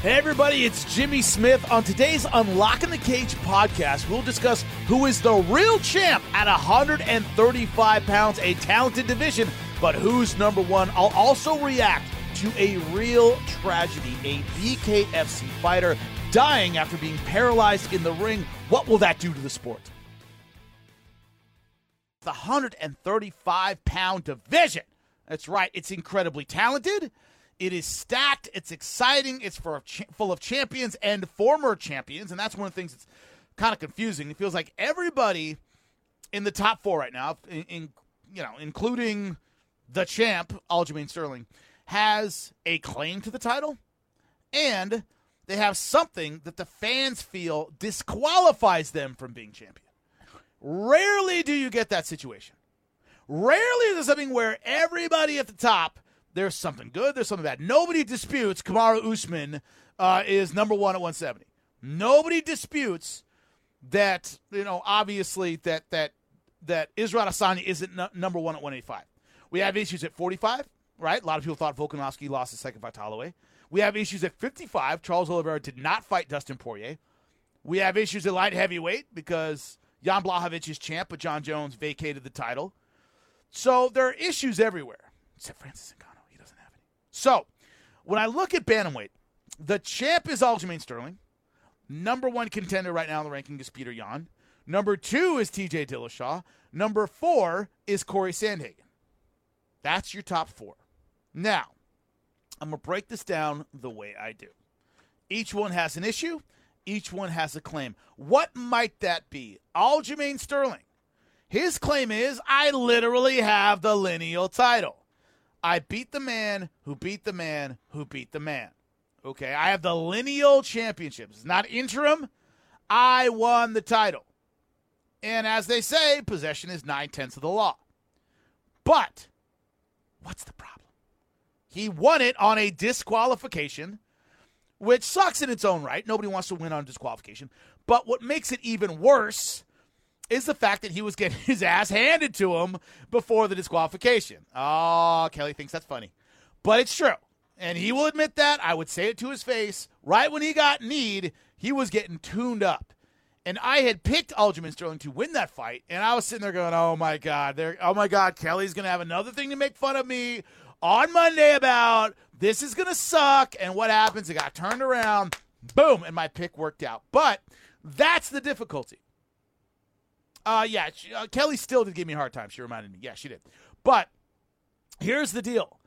Hey, everybody, it's Jimmy Smith. On today's Unlocking the Cage podcast, we'll discuss who is the real champ at 135 pounds, a talented division, but who's number one. I'll also react to a real tragedy a BKFC fighter dying after being paralyzed in the ring. What will that do to the sport? The 135 pound division. That's right, it's incredibly talented. It is stacked. It's exciting. It's full of champions and former champions, and that's one of the things that's kind of confusing. It feels like everybody in the top four right now, in, in you know, including the champ Aljamain Sterling, has a claim to the title, and they have something that the fans feel disqualifies them from being champion. Rarely do you get that situation. Rarely is there something where everybody at the top there's something good. There's something bad. Nobody disputes Kamaru Usman uh, is number one at 170. Nobody disputes that you know obviously that that that Israel Adesanya isn't n- number one at 185. We have issues at 45, right? A lot of people thought Volkanovski lost his second fight to Holloway. We have issues at 55. Charles Oliveira did not fight Dustin Poirier. We have issues at light heavyweight because Jan Blachowicz is champ, but Jon Jones vacated the title. So there are issues everywhere, except Francis. So, when I look at bantamweight, the champ is Aljamain Sterling. Number one contender right now in the ranking is Peter Yan. Number two is TJ Dillashaw. Number four is Corey Sandhagen. That's your top four. Now, I'm going to break this down the way I do. Each one has an issue, each one has a claim. What might that be? Aljamain Sterling. His claim is I literally have the lineal title. I beat the man who beat the man who beat the man. Okay, I have the lineal championships. It's not interim. I won the title. And as they say, possession is nine tenths of the law. But what's the problem? He won it on a disqualification, which sucks in its own right. Nobody wants to win on disqualification. But what makes it even worse is the fact that he was getting his ass handed to him before the disqualification. Oh, Kelly thinks that's funny. But it's true. And he will admit that. I would say it to his face. Right when he got need, he was getting tuned up. And I had picked Aljamain Sterling to win that fight. And I was sitting there going, oh my God, there, oh my God, Kelly's going to have another thing to make fun of me on Monday about. This is going to suck. And what happens? It got turned around. Boom. And my pick worked out. But that's the difficulty uh, yeah, she, uh, Kelly still did give me a hard time. She reminded me. Yeah, she did. But here's the deal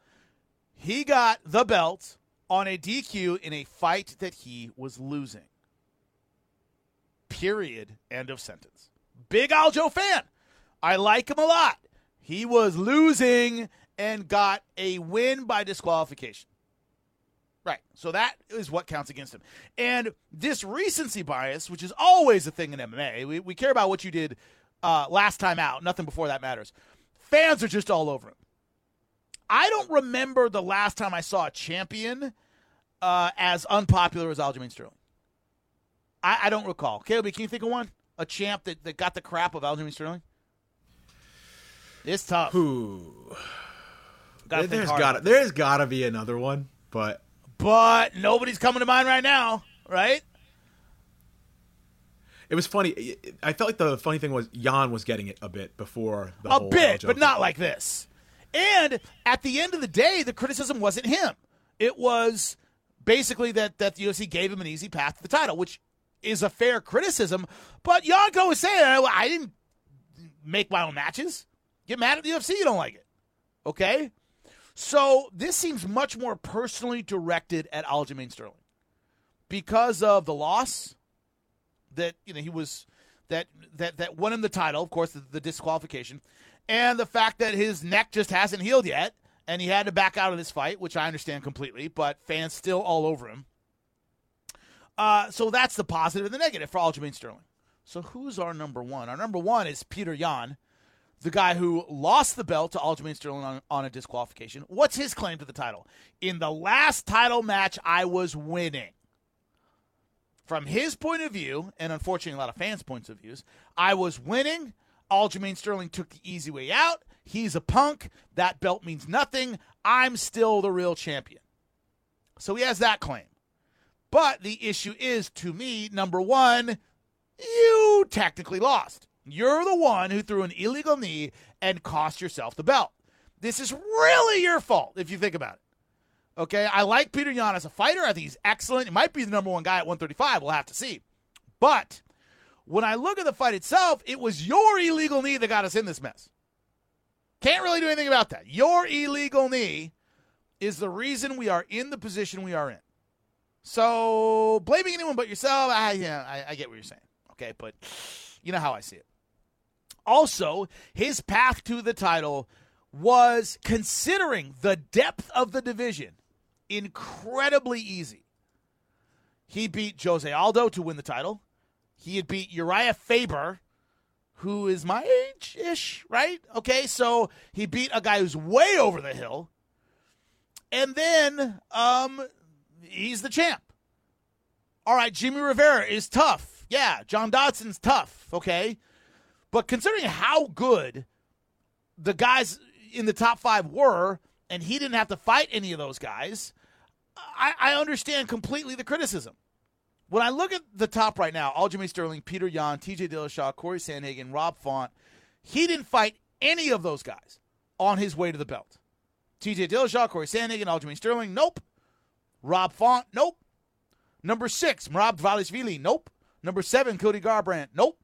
he got the belt on a DQ in a fight that he was losing. Period. End of sentence. Big Aljo fan. I like him a lot. He was losing and got a win by disqualification. Right. So that is what counts against him. And this recency bias, which is always a thing in MMA, we, we care about what you did uh, last time out. Nothing before that matters. Fans are just all over him. I don't remember the last time I saw a champion uh, as unpopular as Aljamain Sterling. I, I don't recall. Caleb, can you think of one? A champ that, that got the crap of Aljamain Sterling? It's tough. Who? There's got there's got to be another one, but but nobody's coming to mind right now, right? It was funny. I felt like the funny thing was Yan was getting it a bit before the a bit, but not like this. And at the end of the day, the criticism wasn't him. It was basically that that the UFC gave him an easy path to the title, which is a fair criticism. But Yanko was saying, I didn't make my own matches. Get mad at the UFC, you don't like it. Okay? So this seems much more personally directed at Aljamain Sterling because of the loss that you know he was that that that won him the title, of course, the, the disqualification, and the fact that his neck just hasn't healed yet, and he had to back out of this fight, which I understand completely, but fans still all over him. Uh, so that's the positive and the negative for Aljamain Sterling. So who's our number one? Our number one is Peter Yan the guy who lost the belt to Aljamain Sterling on, on, a disqualification. What's his claim to the title? In the last title match, I was winning. From his point of view, and unfortunately a lot of fans' points of views, I was winning. Aljamain Sterling took the easy way out. He's a punk. That belt means nothing. I'm still the real champion. So he has that claim. But the issue is, to me, number one, you technically lost. You're the one who threw an illegal knee and cost yourself the belt. This is really your fault if you think about it. Okay, I like Peter Yan as a fighter. I think he's excellent. He might be the number one guy at 135. We'll have to see. But when I look at the fight itself, it was your illegal knee that got us in this mess. Can't really do anything about that. Your illegal knee is the reason we are in the position we are in. So blaming anyone but yourself, I, yeah, I, I get what you're saying. Okay, but you know how I see it. Also, his path to the title was considering the depth of the division incredibly easy. He beat Jose Aldo to win the title. He had beat Uriah Faber, who is my age ish, right? Okay, so he beat a guy who's way over the hill. And then um, he's the champ. All right, Jimmy Rivera is tough. Yeah, John Dodson's tough, okay? But considering how good the guys in the top five were, and he didn't have to fight any of those guys, I, I understand completely the criticism. When I look at the top right now, Aljamain Sterling, Peter Yan, TJ Dillashaw, Corey Sandhagen, Rob Font, he didn't fight any of those guys on his way to the belt. TJ Dillashaw, Corey Sandhagen, Aljamain Sterling, nope. Rob Font, nope. Number six, Merab Dvalishvili, nope. Number seven, Cody Garbrandt, nope.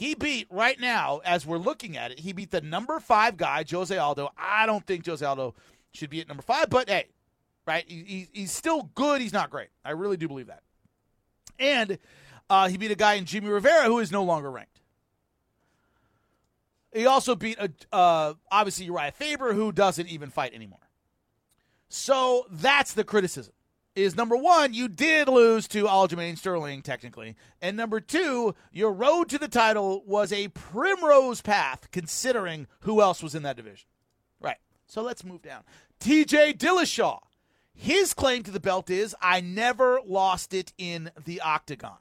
He beat right now, as we're looking at it, he beat the number five guy, Jose Aldo. I don't think Jose Aldo should be at number five, but hey, right? He, he's still good. He's not great. I really do believe that. And uh, he beat a guy in Jimmy Rivera who is no longer ranked. He also beat a, uh, obviously Uriah Faber who doesn't even fight anymore. So that's the criticism. Is number one, you did lose to Aljamain Sterling, technically. And number two, your road to the title was a primrose path, considering who else was in that division. Right. So let's move down. TJ Dillashaw his claim to the belt is I never lost it in the octagon.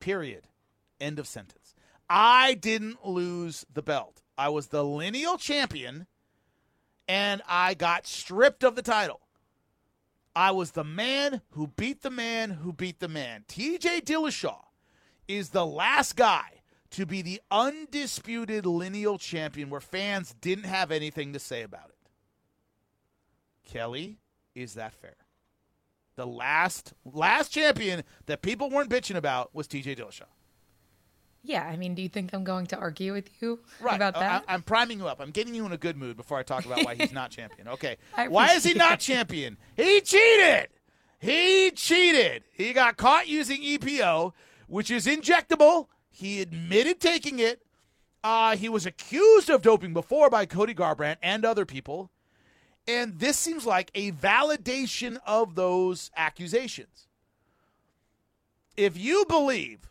Period. End of sentence. I didn't lose the belt. I was the lineal champion and I got stripped of the title. I was the man who beat the man who beat the man. TJ Dillashaw is the last guy to be the undisputed lineal champion where fans didn't have anything to say about it. Kelly, is that fair? The last last champion that people weren't bitching about was TJ Dillashaw. Yeah, I mean, do you think I'm going to argue with you right. about that? I, am priming you up. I'm getting you in a good mood before I talk about why he's not champion. Okay, why is he not champion? He cheated. He cheated. He got caught using EPO, which is injectable. He admitted taking it. Uh, he was accused of doping before by Cody Garbrandt and other people. And this seems like a validation of those accusations. If you believe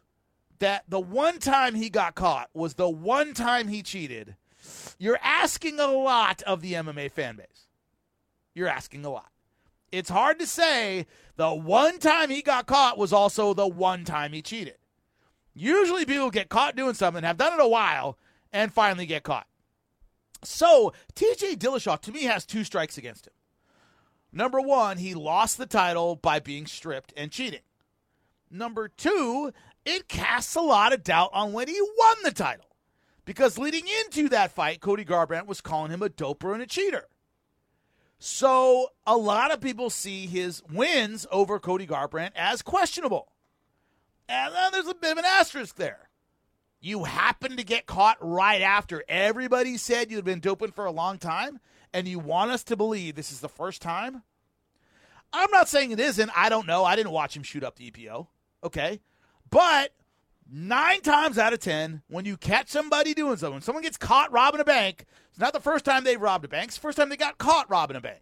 that the one time he got caught was the one time he cheated, you're asking a lot of the MMA fan base. You're asking a lot. It's hard to say the one time he got caught was also the one time he cheated. Usually people get caught doing something, have done it a while, and finally get caught. So TJ Dillashaw to me has two strikes against him. Number one, he lost the title by being stripped and cheating. Number two, it casts a lot of doubt on when he won the title. Because leading into that fight, Cody Garbrandt was calling him a doper and a cheater. So a lot of people see his wins over Cody Garbrandt as questionable. And then there's a bit of an asterisk there. You happen to get caught right after everybody said you'd been doping for a long time, and you want us to believe this is the first time? I'm not saying it isn't. I don't know. I didn't watch him shoot up the EPO. Okay. But nine times out of 10, when you catch somebody doing something, when someone gets caught robbing a bank, it's not the first time they've robbed a bank. It's the first time they got caught robbing a bank.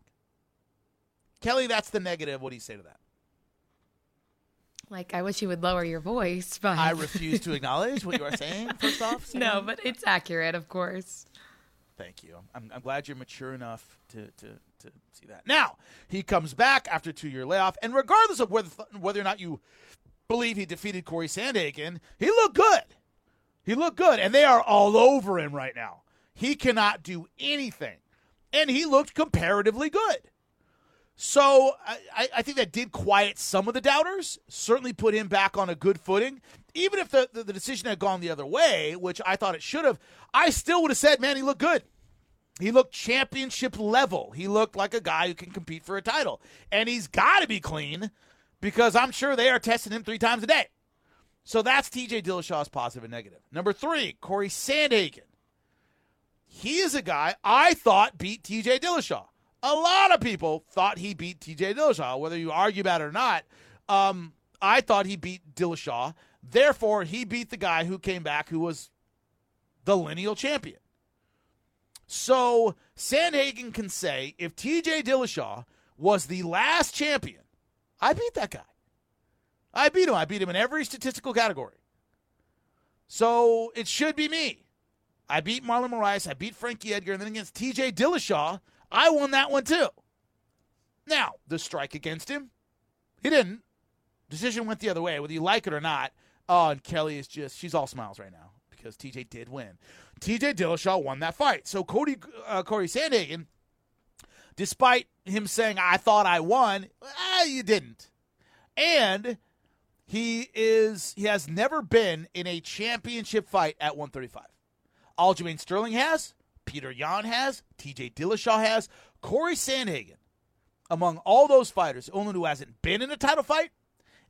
Kelly, that's the negative. What do you say to that? Like, I wish you would lower your voice, but I refuse to acknowledge what you are saying. First off, no, but it's accurate, of course. Thank you. I'm, I'm glad you're mature enough to, to, to see that. Now he comes back after two year layoff, and regardless of whether whether or not you believe he defeated Corey Sandhagen, he looked good. He looked good, and they are all over him right now. He cannot do anything, and he looked comparatively good. So I, I, think that did quiet some of the doubters. Certainly put him back on a good footing. Even if the, the, the decision had gone the other way, which I thought it should have, I still would have said, man, he looked good. He looked championship level. He looked like a guy who can compete for a title. And he's got to be clean because I'm sure they are testing him three times a day. So that's TJ Dillashaw's positive and negative. Number three, Corey Sandhagen. He is a guy I thought beat TJ Dillashaw. A lot of people thought he beat TJ Dillashaw, whether you argue about it or not. Um, I thought he beat Dillashaw. Therefore, he beat the guy who came back who was the lineal champion. So Sandhagen can say if TJ Dillashaw was the last champion, I beat that guy. I beat him. I beat him in every statistical category. So it should be me. I beat Marlon Moraes. I beat Frankie Edgar. And then against TJ Dillashaw, I won that one too. Now, the strike against him, he didn't. Decision went the other way, whether you like it or not. Oh, and Kelly is just, she's all smiles right now because TJ did win. TJ Dillashaw won that fight. So Cody, uh, Corey Sandhagen, despite him saying, I thought I won, eh, you didn't. And he is he has never been in a championship fight at 135. Aljamain Sterling has, Peter Yan has, TJ Dillashaw has, Corey Sandhagen. Among all those fighters, the only who hasn't been in a title fight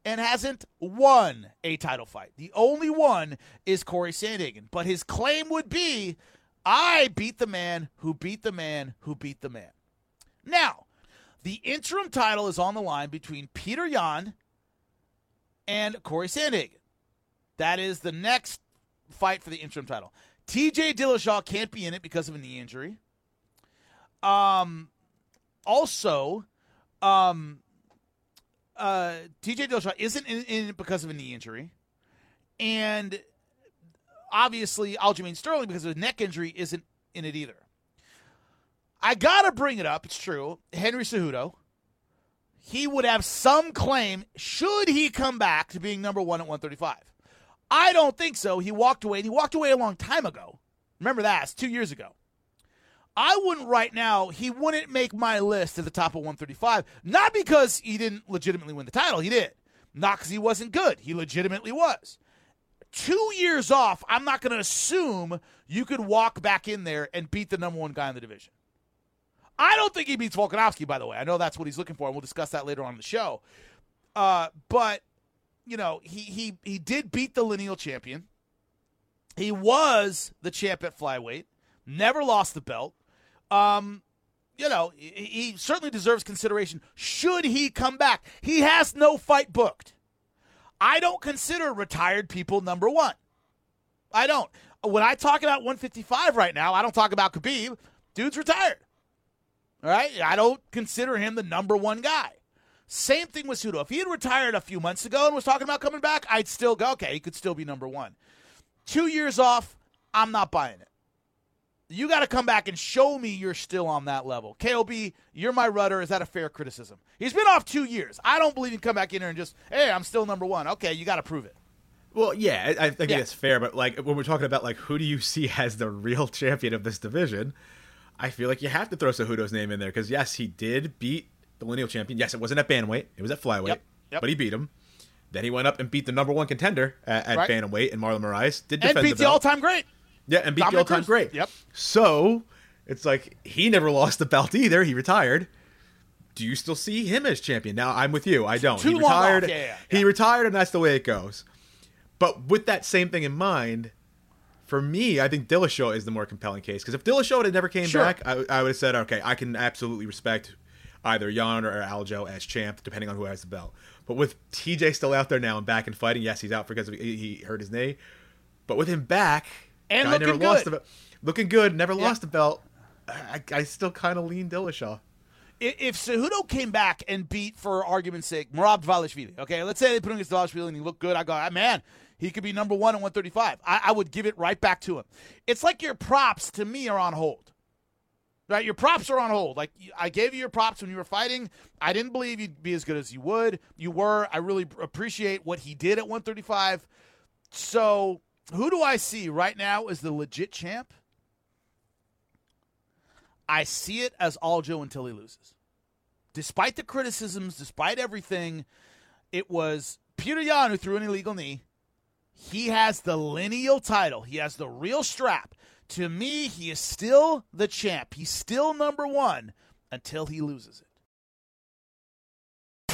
and hasn't won a title fight. The only one is Corey Sandhagen. But his claim would be I beat the man who beat the man who beat the man. Now, the interim title is on the line between Peter Yan and Corey Sandhagen. That is the next fight for the interim title. TJ Dillashaw can't be in it because of a knee injury. Um, also, um, uh, TJ Dillashaw isn't in, in, it because of a knee injury, and obviously Aljamain Sterling because of a neck injury isn't in it either. I gotta bring it up. It's true. Henry Cejudo, he would have some claim should he come back to being number one at 135. I don't think so. He walked away, and he walked away a long time ago. Remember that? It's two years ago. I wouldn't right now, he wouldn't make my list at the top of 135. Not because he didn't legitimately win the title, he did. Not because he wasn't good, he legitimately was. Two years off, I'm not going to assume you could walk back in there and beat the number one guy in the division. I don't think he beats Volkanovski, by the way. I know that's what he's looking for, and we'll discuss that later on in the show. Uh, but you know, he he he did beat the lineal champion. He was the champ at flyweight. Never lost the belt. Um, you know, he, he certainly deserves consideration. Should he come back? He has no fight booked. I don't consider retired people number one. I don't. When I talk about 155 right now, I don't talk about Khabib. Dude's retired. All right? I don't consider him the number one guy. Same thing with Cejudo. If he had retired a few months ago and was talking about coming back, I'd still go, okay, he could still be number one. Two years off, I'm not buying it. You got to come back and show me you're still on that level. KOB, you're my rudder. Is that a fair criticism? He's been off two years. I don't believe he can come back in here and just, hey, I'm still number one. Okay, you got to prove it. Well, yeah, I, I think yeah. it's fair, but like when we're talking about like who do you see as the real champion of this division, I feel like you have to throw Cejudo's name in there because yes, he did beat the lineal champion. Yes, it wasn't at bantamweight; it was at flyweight. Yep. Yep. But he beat him. Then he went up and beat the number one contender at, at right. bantamweight, and Marlon Moraes did defend and beat the, the all-time great. Yeah, and beat Dominic the all-time Cruz. great. Yep. So it's like he never lost the belt either. He retired. Do you still see him as champion? Now I'm with you. I don't. Too he retired. Yeah, yeah, yeah. He retired, and that's the way it goes. But with that same thing in mind, for me, I think Dillashaw is the more compelling case because if Dillashaw had never came sure. back, I, I would have said, okay, I can absolutely respect either Yan or Aljo as champ, depending on who has the belt. But with TJ still out there now and back and fighting, yes, he's out because he hurt his knee. But with him back, and looking never good. lost the, looking good, never yeah. lost the belt. I, I still kind of lean Dillashaw. If Cejudo came back and beat, for argument's sake, Merab Dvalishvili, okay, let's say they put him against Dvalishvili and he looked good, I go, ah, man, he could be number one at 135. I, I would give it right back to him. It's like your props to me are on hold. Right, your props are on hold. Like I gave you your props when you were fighting. I didn't believe you'd be as good as you would. You were. I really appreciate what he did at 135. So, who do I see right now as the legit champ? I see it as Aljo until he loses. despite the criticisms, despite everything, it was Petr Yan who threw an illegal knee. He has the lineal title. He has the real strap. To me, he is still the champ. He's still number one until he loses it.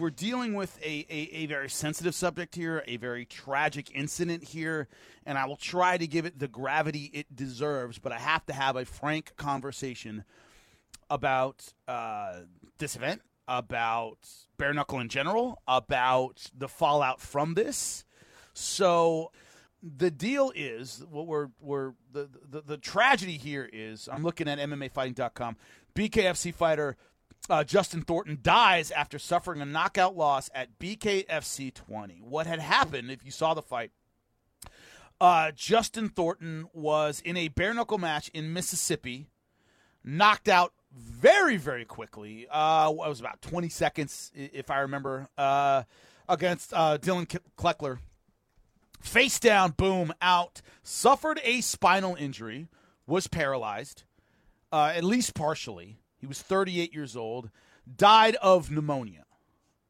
we're dealing with a, a, a, very sensitive subject here, a very tragic incident here, and I will try to give it the gravity it deserves, but I have to have a frank conversation about uh, this event, about bare knuckle in general, about the fallout from this. So the deal is what we're we're the, the the tragedy here is I'm looking at MMAfighting.com. BKFC fighter uh, Justin Thornton dies after suffering a knockout loss at BKFC 20. What had happened, if you saw the fight, uh, Justin Thornton was in a bare knuckle match in Mississippi, knocked out very, very quickly. Uh, it was about 20 seconds, if I remember, uh, against uh, Dillon Cleckler. Face down, boom, out. Suffered a spinal injury, was paralyzed, uh, at least partially. He was 38 years old, died of pneumonia.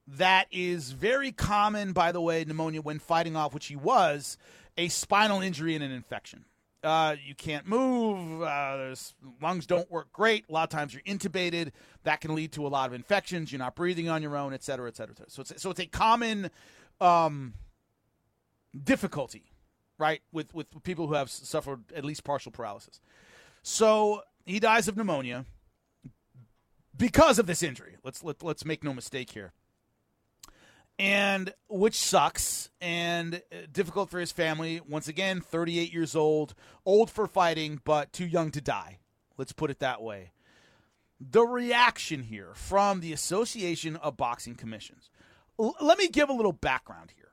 That is very common, by the way, pneumonia when fighting off, which he was, a spinal injury and an infection. Uh, you can't move. Uh, lungs don't work great. A lot of times you're intubated. That can lead to a lot of infections. You're not breathing on your own, et cetera, et cetera. Et cetera. So it's so it's a common um, difficulty, right, with with people who have suffered at least partial paralysis. So he dies of pneumonia because of this injury. Let's let, let's make no mistake here. And which sucks and uh, difficult for his family. Once again, 38 years old, old for fighting, but too young to die. Let's put it that way. The reaction here from the Association of Boxing Commissions. L- let me give a little background here.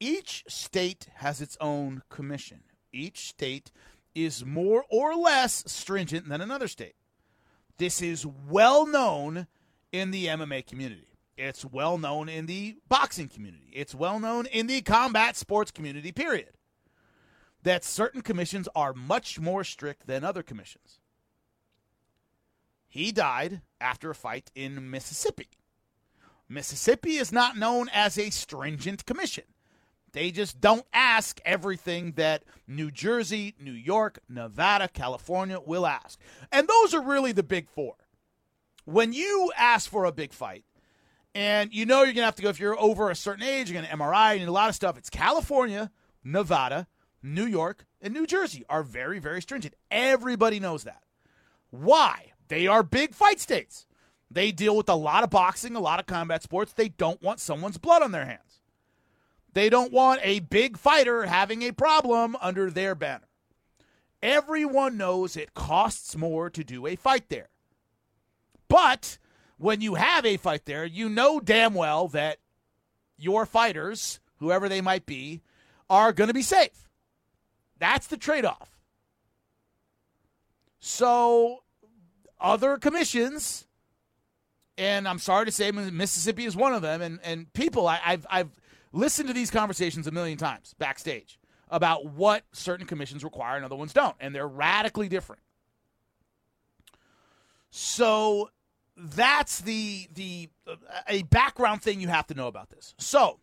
Each state has its own commission. Each state is more or less stringent than another state. This is well known in the MMA community. It's well known in the boxing community. It's well known in the combat sports community, period. That certain commissions are much more strict than other commissions. He died after a fight in Mississippi. Mississippi is not known as a stringent commission. They just don't ask everything that New Jersey, New York, Nevada, California will ask. And those are really the big four. When you ask for a big fight, and you know you're going to have to go, if you're over a certain age, you're going to MRI and a lot of stuff, it's California, Nevada, New York, and New Jersey are very, very stringent. Everybody knows that. Why? They are big fight states. They deal with a lot of boxing, a lot of combat sports. They don't want someone's blood on their hands. They don't want a big fighter having a problem under their banner. Everyone knows it costs more to do a fight there. But when you have a fight there, you know damn well that your fighters, whoever they might be, are going to be safe. That's the trade off. So, other commissions, and I'm sorry to say Mississippi is one of them, and, and people, I, have I've listen to these conversations a million times backstage about what certain commissions require and other ones don't, and they're radically different. So that's the the a background thing you have to know about this. So,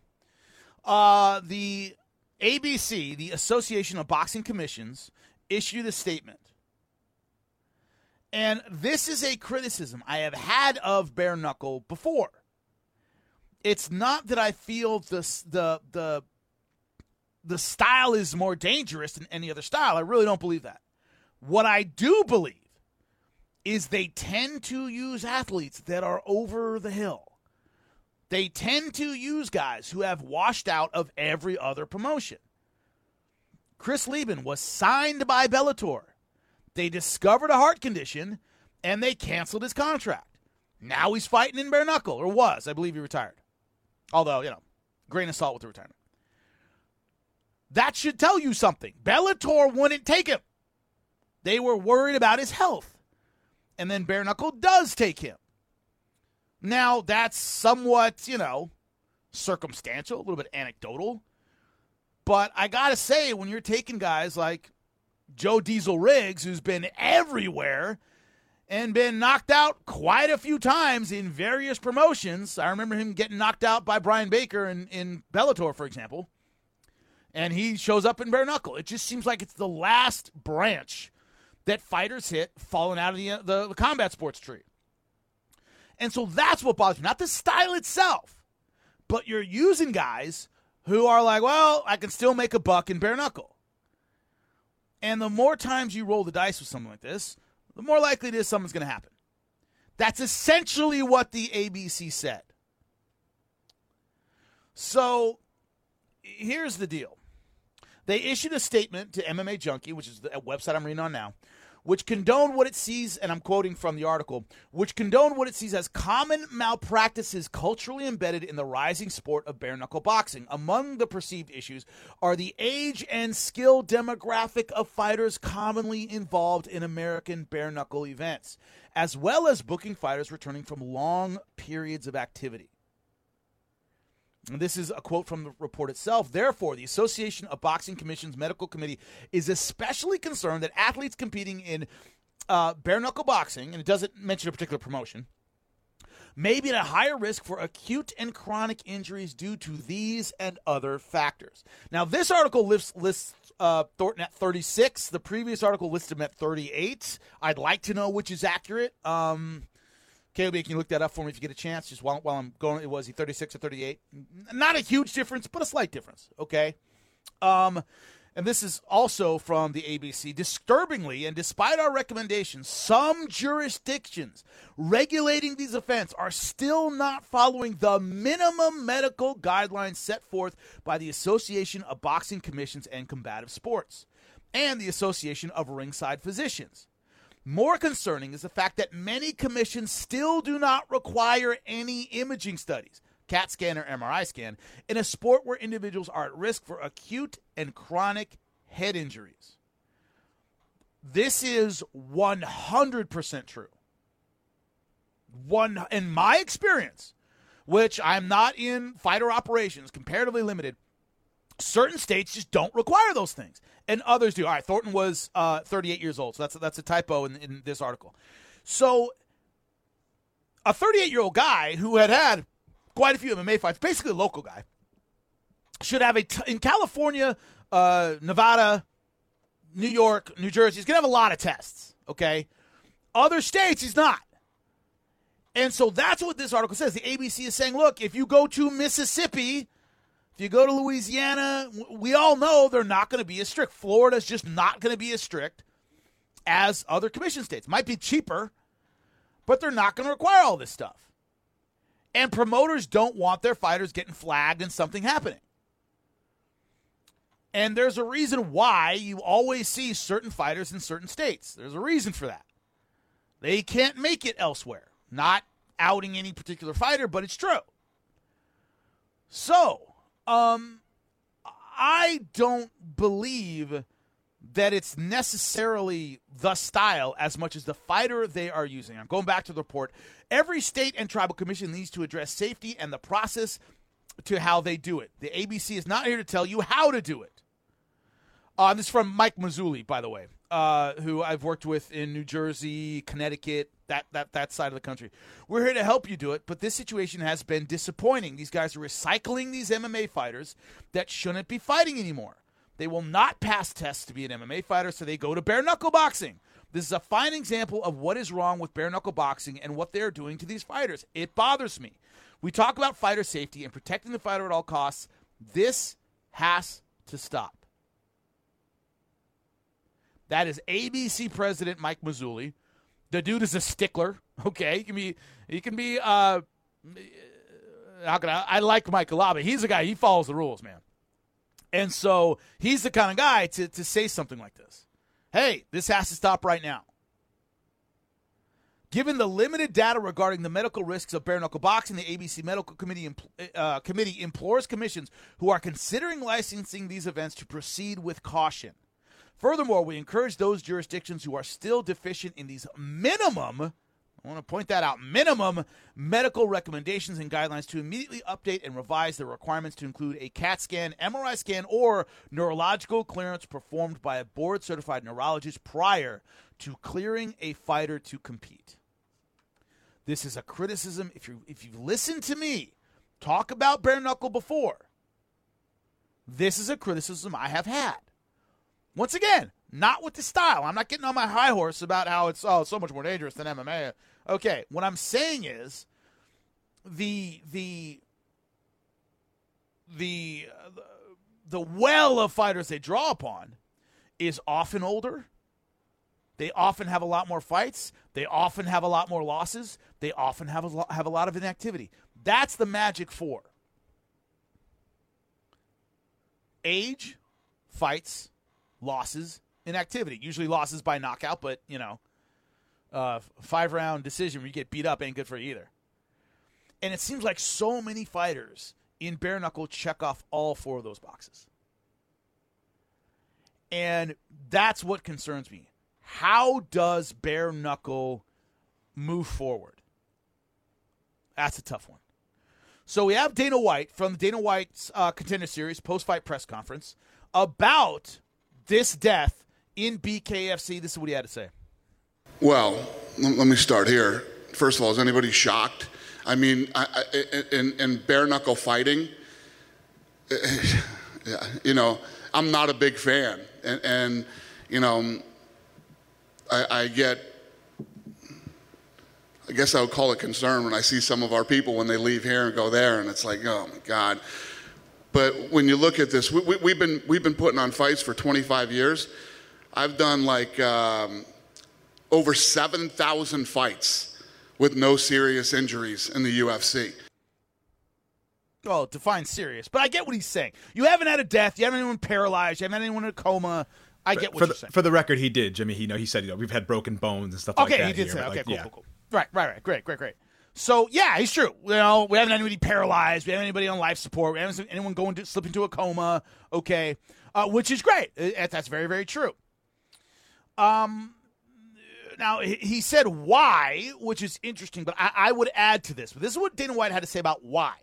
uh, the ABC, the Association of Boxing Commissions, issued a statement. And this is a criticism I have had of bare knuckle before it's not that I feel the the the the style is more dangerous than any other style. I really don't believe that. What I do believe is they tend to use athletes that are over the hill. They tend to use guys who have washed out of every other promotion. Chris Leben was signed by Bellator. They discovered a heart condition and they canceled his contract. Now he's fighting in bare knuckle, or was. I believe he retired. Although, you know, grain of salt with the retirement. That should tell you something. Bellator wouldn't take him. They were worried about his health. And then bare knuckle does take him. Now, that's somewhat, you know, circumstantial, a little bit anecdotal. But I got to say, when you're taking guys like Joe Diesel Riggs, who's been everywhere and been knocked out quite a few times in various promotions. I remember him getting knocked out by Brian Baker in, in Bellator, for example. And he shows up in bare knuckle. It just seems like it's the last branch that fighters hit falling out of the, uh, the, the combat sports tree. And so that's what bothers me. Not the style itself, but you're using guys who are like, well, I can still make a buck in bare knuckle. And the more times you roll the dice with something like this, the more likely it is something's going to happen. That's essentially what the ABC said. So here's the deal. They issued a statement to MMA Junkie, which is the website I'm reading on now, which condoned what it sees, and I'm quoting from the article, which condoned what it sees as common malpractices culturally embedded in the rising sport of bare knuckle boxing. Among the perceived issues are the age and skill demographic of fighters commonly involved in American bare knuckle events, as well as booking fighters returning from long periods of activity. And this is a quote from the report itself. Therefore, the Association of Boxing Commission's medical committee is especially concerned that athletes competing in uh, bare knuckle boxing, and it doesn't mention a particular promotion, may be at a higher risk for acute and chronic injuries due to these and other factors. Now, this article lists, lists uh, Thornton at 36. The previous article listed him at 38. I'd like to know which is accurate. Um, KOB, can you look that up for me if you get a chance? Just while, while I'm going, it was he 36 or 38? Not a huge difference, but a slight difference. Okay. Um, and this is also from the ABC. Disturbingly, and despite our recommendations, some jurisdictions regulating these offenses are still not following the minimum medical guidelines set forth by the Association of Boxing Commissions and Combative Sports and the Association of Ringside Physicians. More concerning is the fact that many commissions still do not require any imaging studies, CAT scan or MRI scan, in a sport where individuals are at risk for acute and chronic head injuries. This is 100% true. One in my experience, which I'm not in fighter operations, comparatively limited, certain states just don't require those things and others do. All right, Thornton was uh, 38 years old, so that's that's a typo in, in this article. So, a 38 year old guy who had had quite a few MMA fights, basically a local guy, should have a t- in California, uh, Nevada, New York, New Jersey. He's gonna have a lot of tests. Okay, other states he's not. And so that's what this article says. The ABC is saying, look, if you go to Mississippi, if you go to Louisiana, we all know they're not going to be as strict. Florida's just not going to be as strict as other commission states. Might be cheaper, but they're not going to require all this stuff. And promoters don't want their fighters getting flagged and something happening. And there's a reason why you always see certain fighters in certain states. There's a reason for that. They can't make it elsewhere. Not outing any particular fighter, but it's true. So, um, I don't believe that it's necessarily the style as much as the fighter they are using. I'm going back to the report. Every state and tribal commission needs to address safety and the process to how they do it. The ABC is not here to tell you how to do it. Uh, this is from Mike Mazzulli, by the way, uh, who I've worked with in New Jersey, Connecticut, that, that, that side of the country. We're here to help you do it, but this situation has been disappointing. These guys are recycling these MMA fighters that shouldn't be fighting anymore. They will not pass tests to be an MMA fighter, so they go to bare knuckle boxing. This is a fine example of what is wrong with bare knuckle boxing and what they're doing to these fighters. It bothers me. We talk about fighter safety and protecting the fighter at all costs. This has to stop. That is ABC President Mike Mazzulli. The dude is a stickler. Okay, he can be. He can be. Uh, how can I? I like Mike Alaba. He's a guy. He follows the rules, man. And so he's the kind of guy to to say something like this. Hey, this has to stop right now. Given the limited data regarding the medical risks of bare knuckle boxing, the ABC Medical Committee uh, committee implores commissions who are considering licensing these events to proceed with caution. Furthermore, we encourage those jurisdictions who are still deficient in these minimum I want to point that out. Minimum medical recommendations and guidelines to immediately update and revise the requirements to include a CAT scan, MRI scan, or neurological clearance performed by a board certified neurologist prior to clearing a fighter to compete. This is a criticism. If you if you've listened to me talk about bare knuckle before, this is a criticism I have had. Once again, not with the style. I'm not getting on my high horse about how it's oh so much more dangerous than MMA. Okay, what I'm saying is the the the the well of fighters they draw upon is often older. They often have a lot more fights. They often have a lot more losses. They often have a lot, have a lot of inactivity. That's the magic four. Age, fights, losses, in activity. Usually losses by knockout, but you know, uh, five round decision where you get beat up ain't good for you either. And it seems like so many fighters in bare knuckle check off all four of those boxes. And that's what concerns me. How does bare knuckle move forward? That's a tough one. So we have Dana White from the Dana White's uh, Contender Series post fight press conference about this death in BKFC. This is what he had to say. Well, let me start here. First of all, is anybody shocked? I mean, I, I, in, in bare knuckle fighting, you know, I'm not a big fan. And, and you know, I, I, get, I guess I would call it concern when I see some of our people when they leave here and go there, and it's like, oh my God. But when you look at this, we, have we, been, we've been putting on fights for 25 years. I've done like, um, over 7,000 fights with no serious injuries in the UFC. Well, define serious, but I get what he's saying. You haven't had a death, you haven't had anyone paralyzed, you haven't had anyone in a coma. I get what for you're the, saying. For the record, he did, Jimmy. He know he said you know we've had broken bones and stuff okay, like that. he did here, say. Okay, like, cool, yeah. cool, cool. Right, right, right. Great, great, great. So yeah, he's true. You know, we haven't had anybody paralyzed. We haven't anybody on life support. We haven't anyone going to slip into a coma. Okay, uh, which is great. That's very, very true. Um, now he said why, which is interesting, but I, I would add to this. But this is what Dana White had to say about why.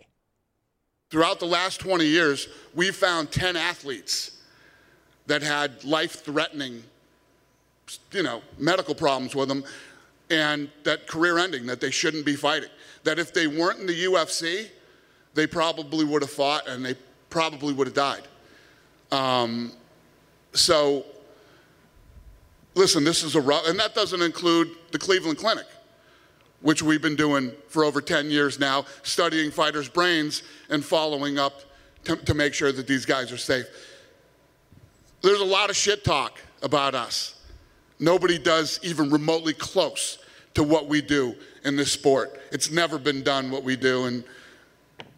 Throughout the last 20 years, we found 10 athletes that had life-threatening, you know, medical problems with them, and that career-ending that they shouldn't be fighting. That if they weren't in the UFC, they probably would have fought and they probably would have died. Um, so listen, this is a rough, and that doesn't include the Cleveland Clinic, which we've been doing for over 10 years now, studying fighters' brains and following up to, to make sure that these guys are safe. There's a lot of shit talk about us. Nobody does even remotely close to what we do in this sport. It's never been done what we do, and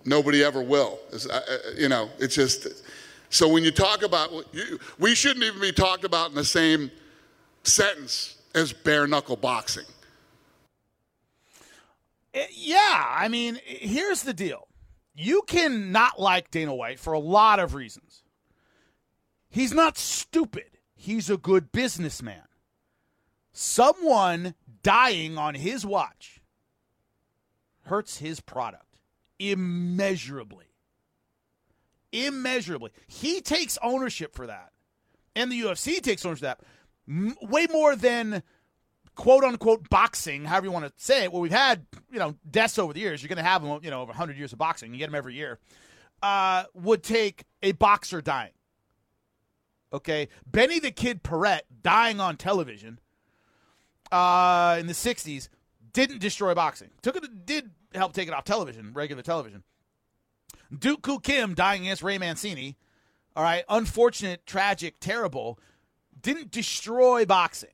nobody ever will. Uh, uh, you know, it's just. So when you talk about, we shouldn't even be talked about in the same sentence as bare knuckle boxing. Eh, yeah, I mean, here's the deal. You can not like Dana White for a lot of reasons. He's not stupid. He's a good businessman. Someone dying on his watch hurts his product immeasurably. Immeasurably. He takes ownership for that. And the UFC takes ownership for that way more than quote unquote boxing, however you want to say it. Well, we've had you know deaths over the years. You're going to have them, you know, over 100 years of boxing. You get them every year. Uh, would take a boxer dying. Okay, Benny the Kid Paret dying on television uh, in the 60s didn't destroy boxing. Took it, did help take it off television, regular television. Duke Koo Kim dying against Ray Mancini. All right, unfortunate, tragic, terrible didn't destroy boxing.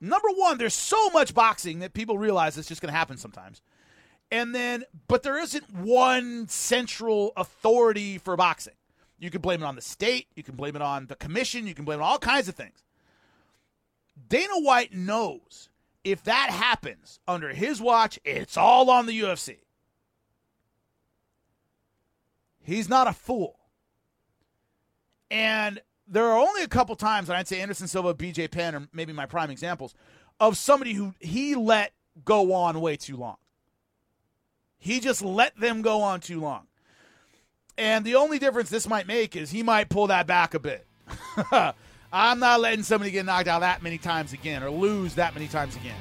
Number one, there's so much boxing that people realize it's just going to happen sometimes. And then, but there isn't one central authority for boxing. You can blame it on the state, you can blame it on the commission, you can blame it on all kinds of things. Dana White knows if that happens under his watch, it's all on the UFC. He's not a fool. And there are only a couple times, and I'd say Anderson Silva, BJ Penn, or maybe my prime examples, of somebody who he let go on way too long. He just let them go on too long. And the only difference this might make is he might pull that back a bit. I'm not letting somebody get knocked out that many times again or lose that many times again.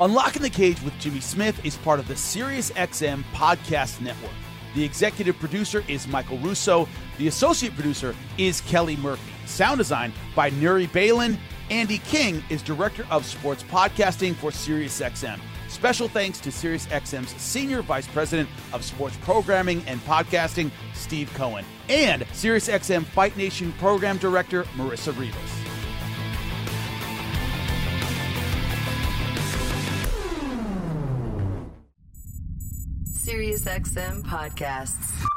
Unlocking the Cage with Jimmy Smith is part of the SiriusXM Podcast Network. The executive producer is Michael Russo. The associate producer is Kelly Murphy. Sound design by Nuri Balin. Andy King is director of sports podcasting for SiriusXM. Special thanks to SiriusXM's Senior Vice President of Sports Programming and Podcasting, Steve Cohen, and SiriusXM Fight Nation Program Director, Marissa Rivas. SiriusXM podcasts.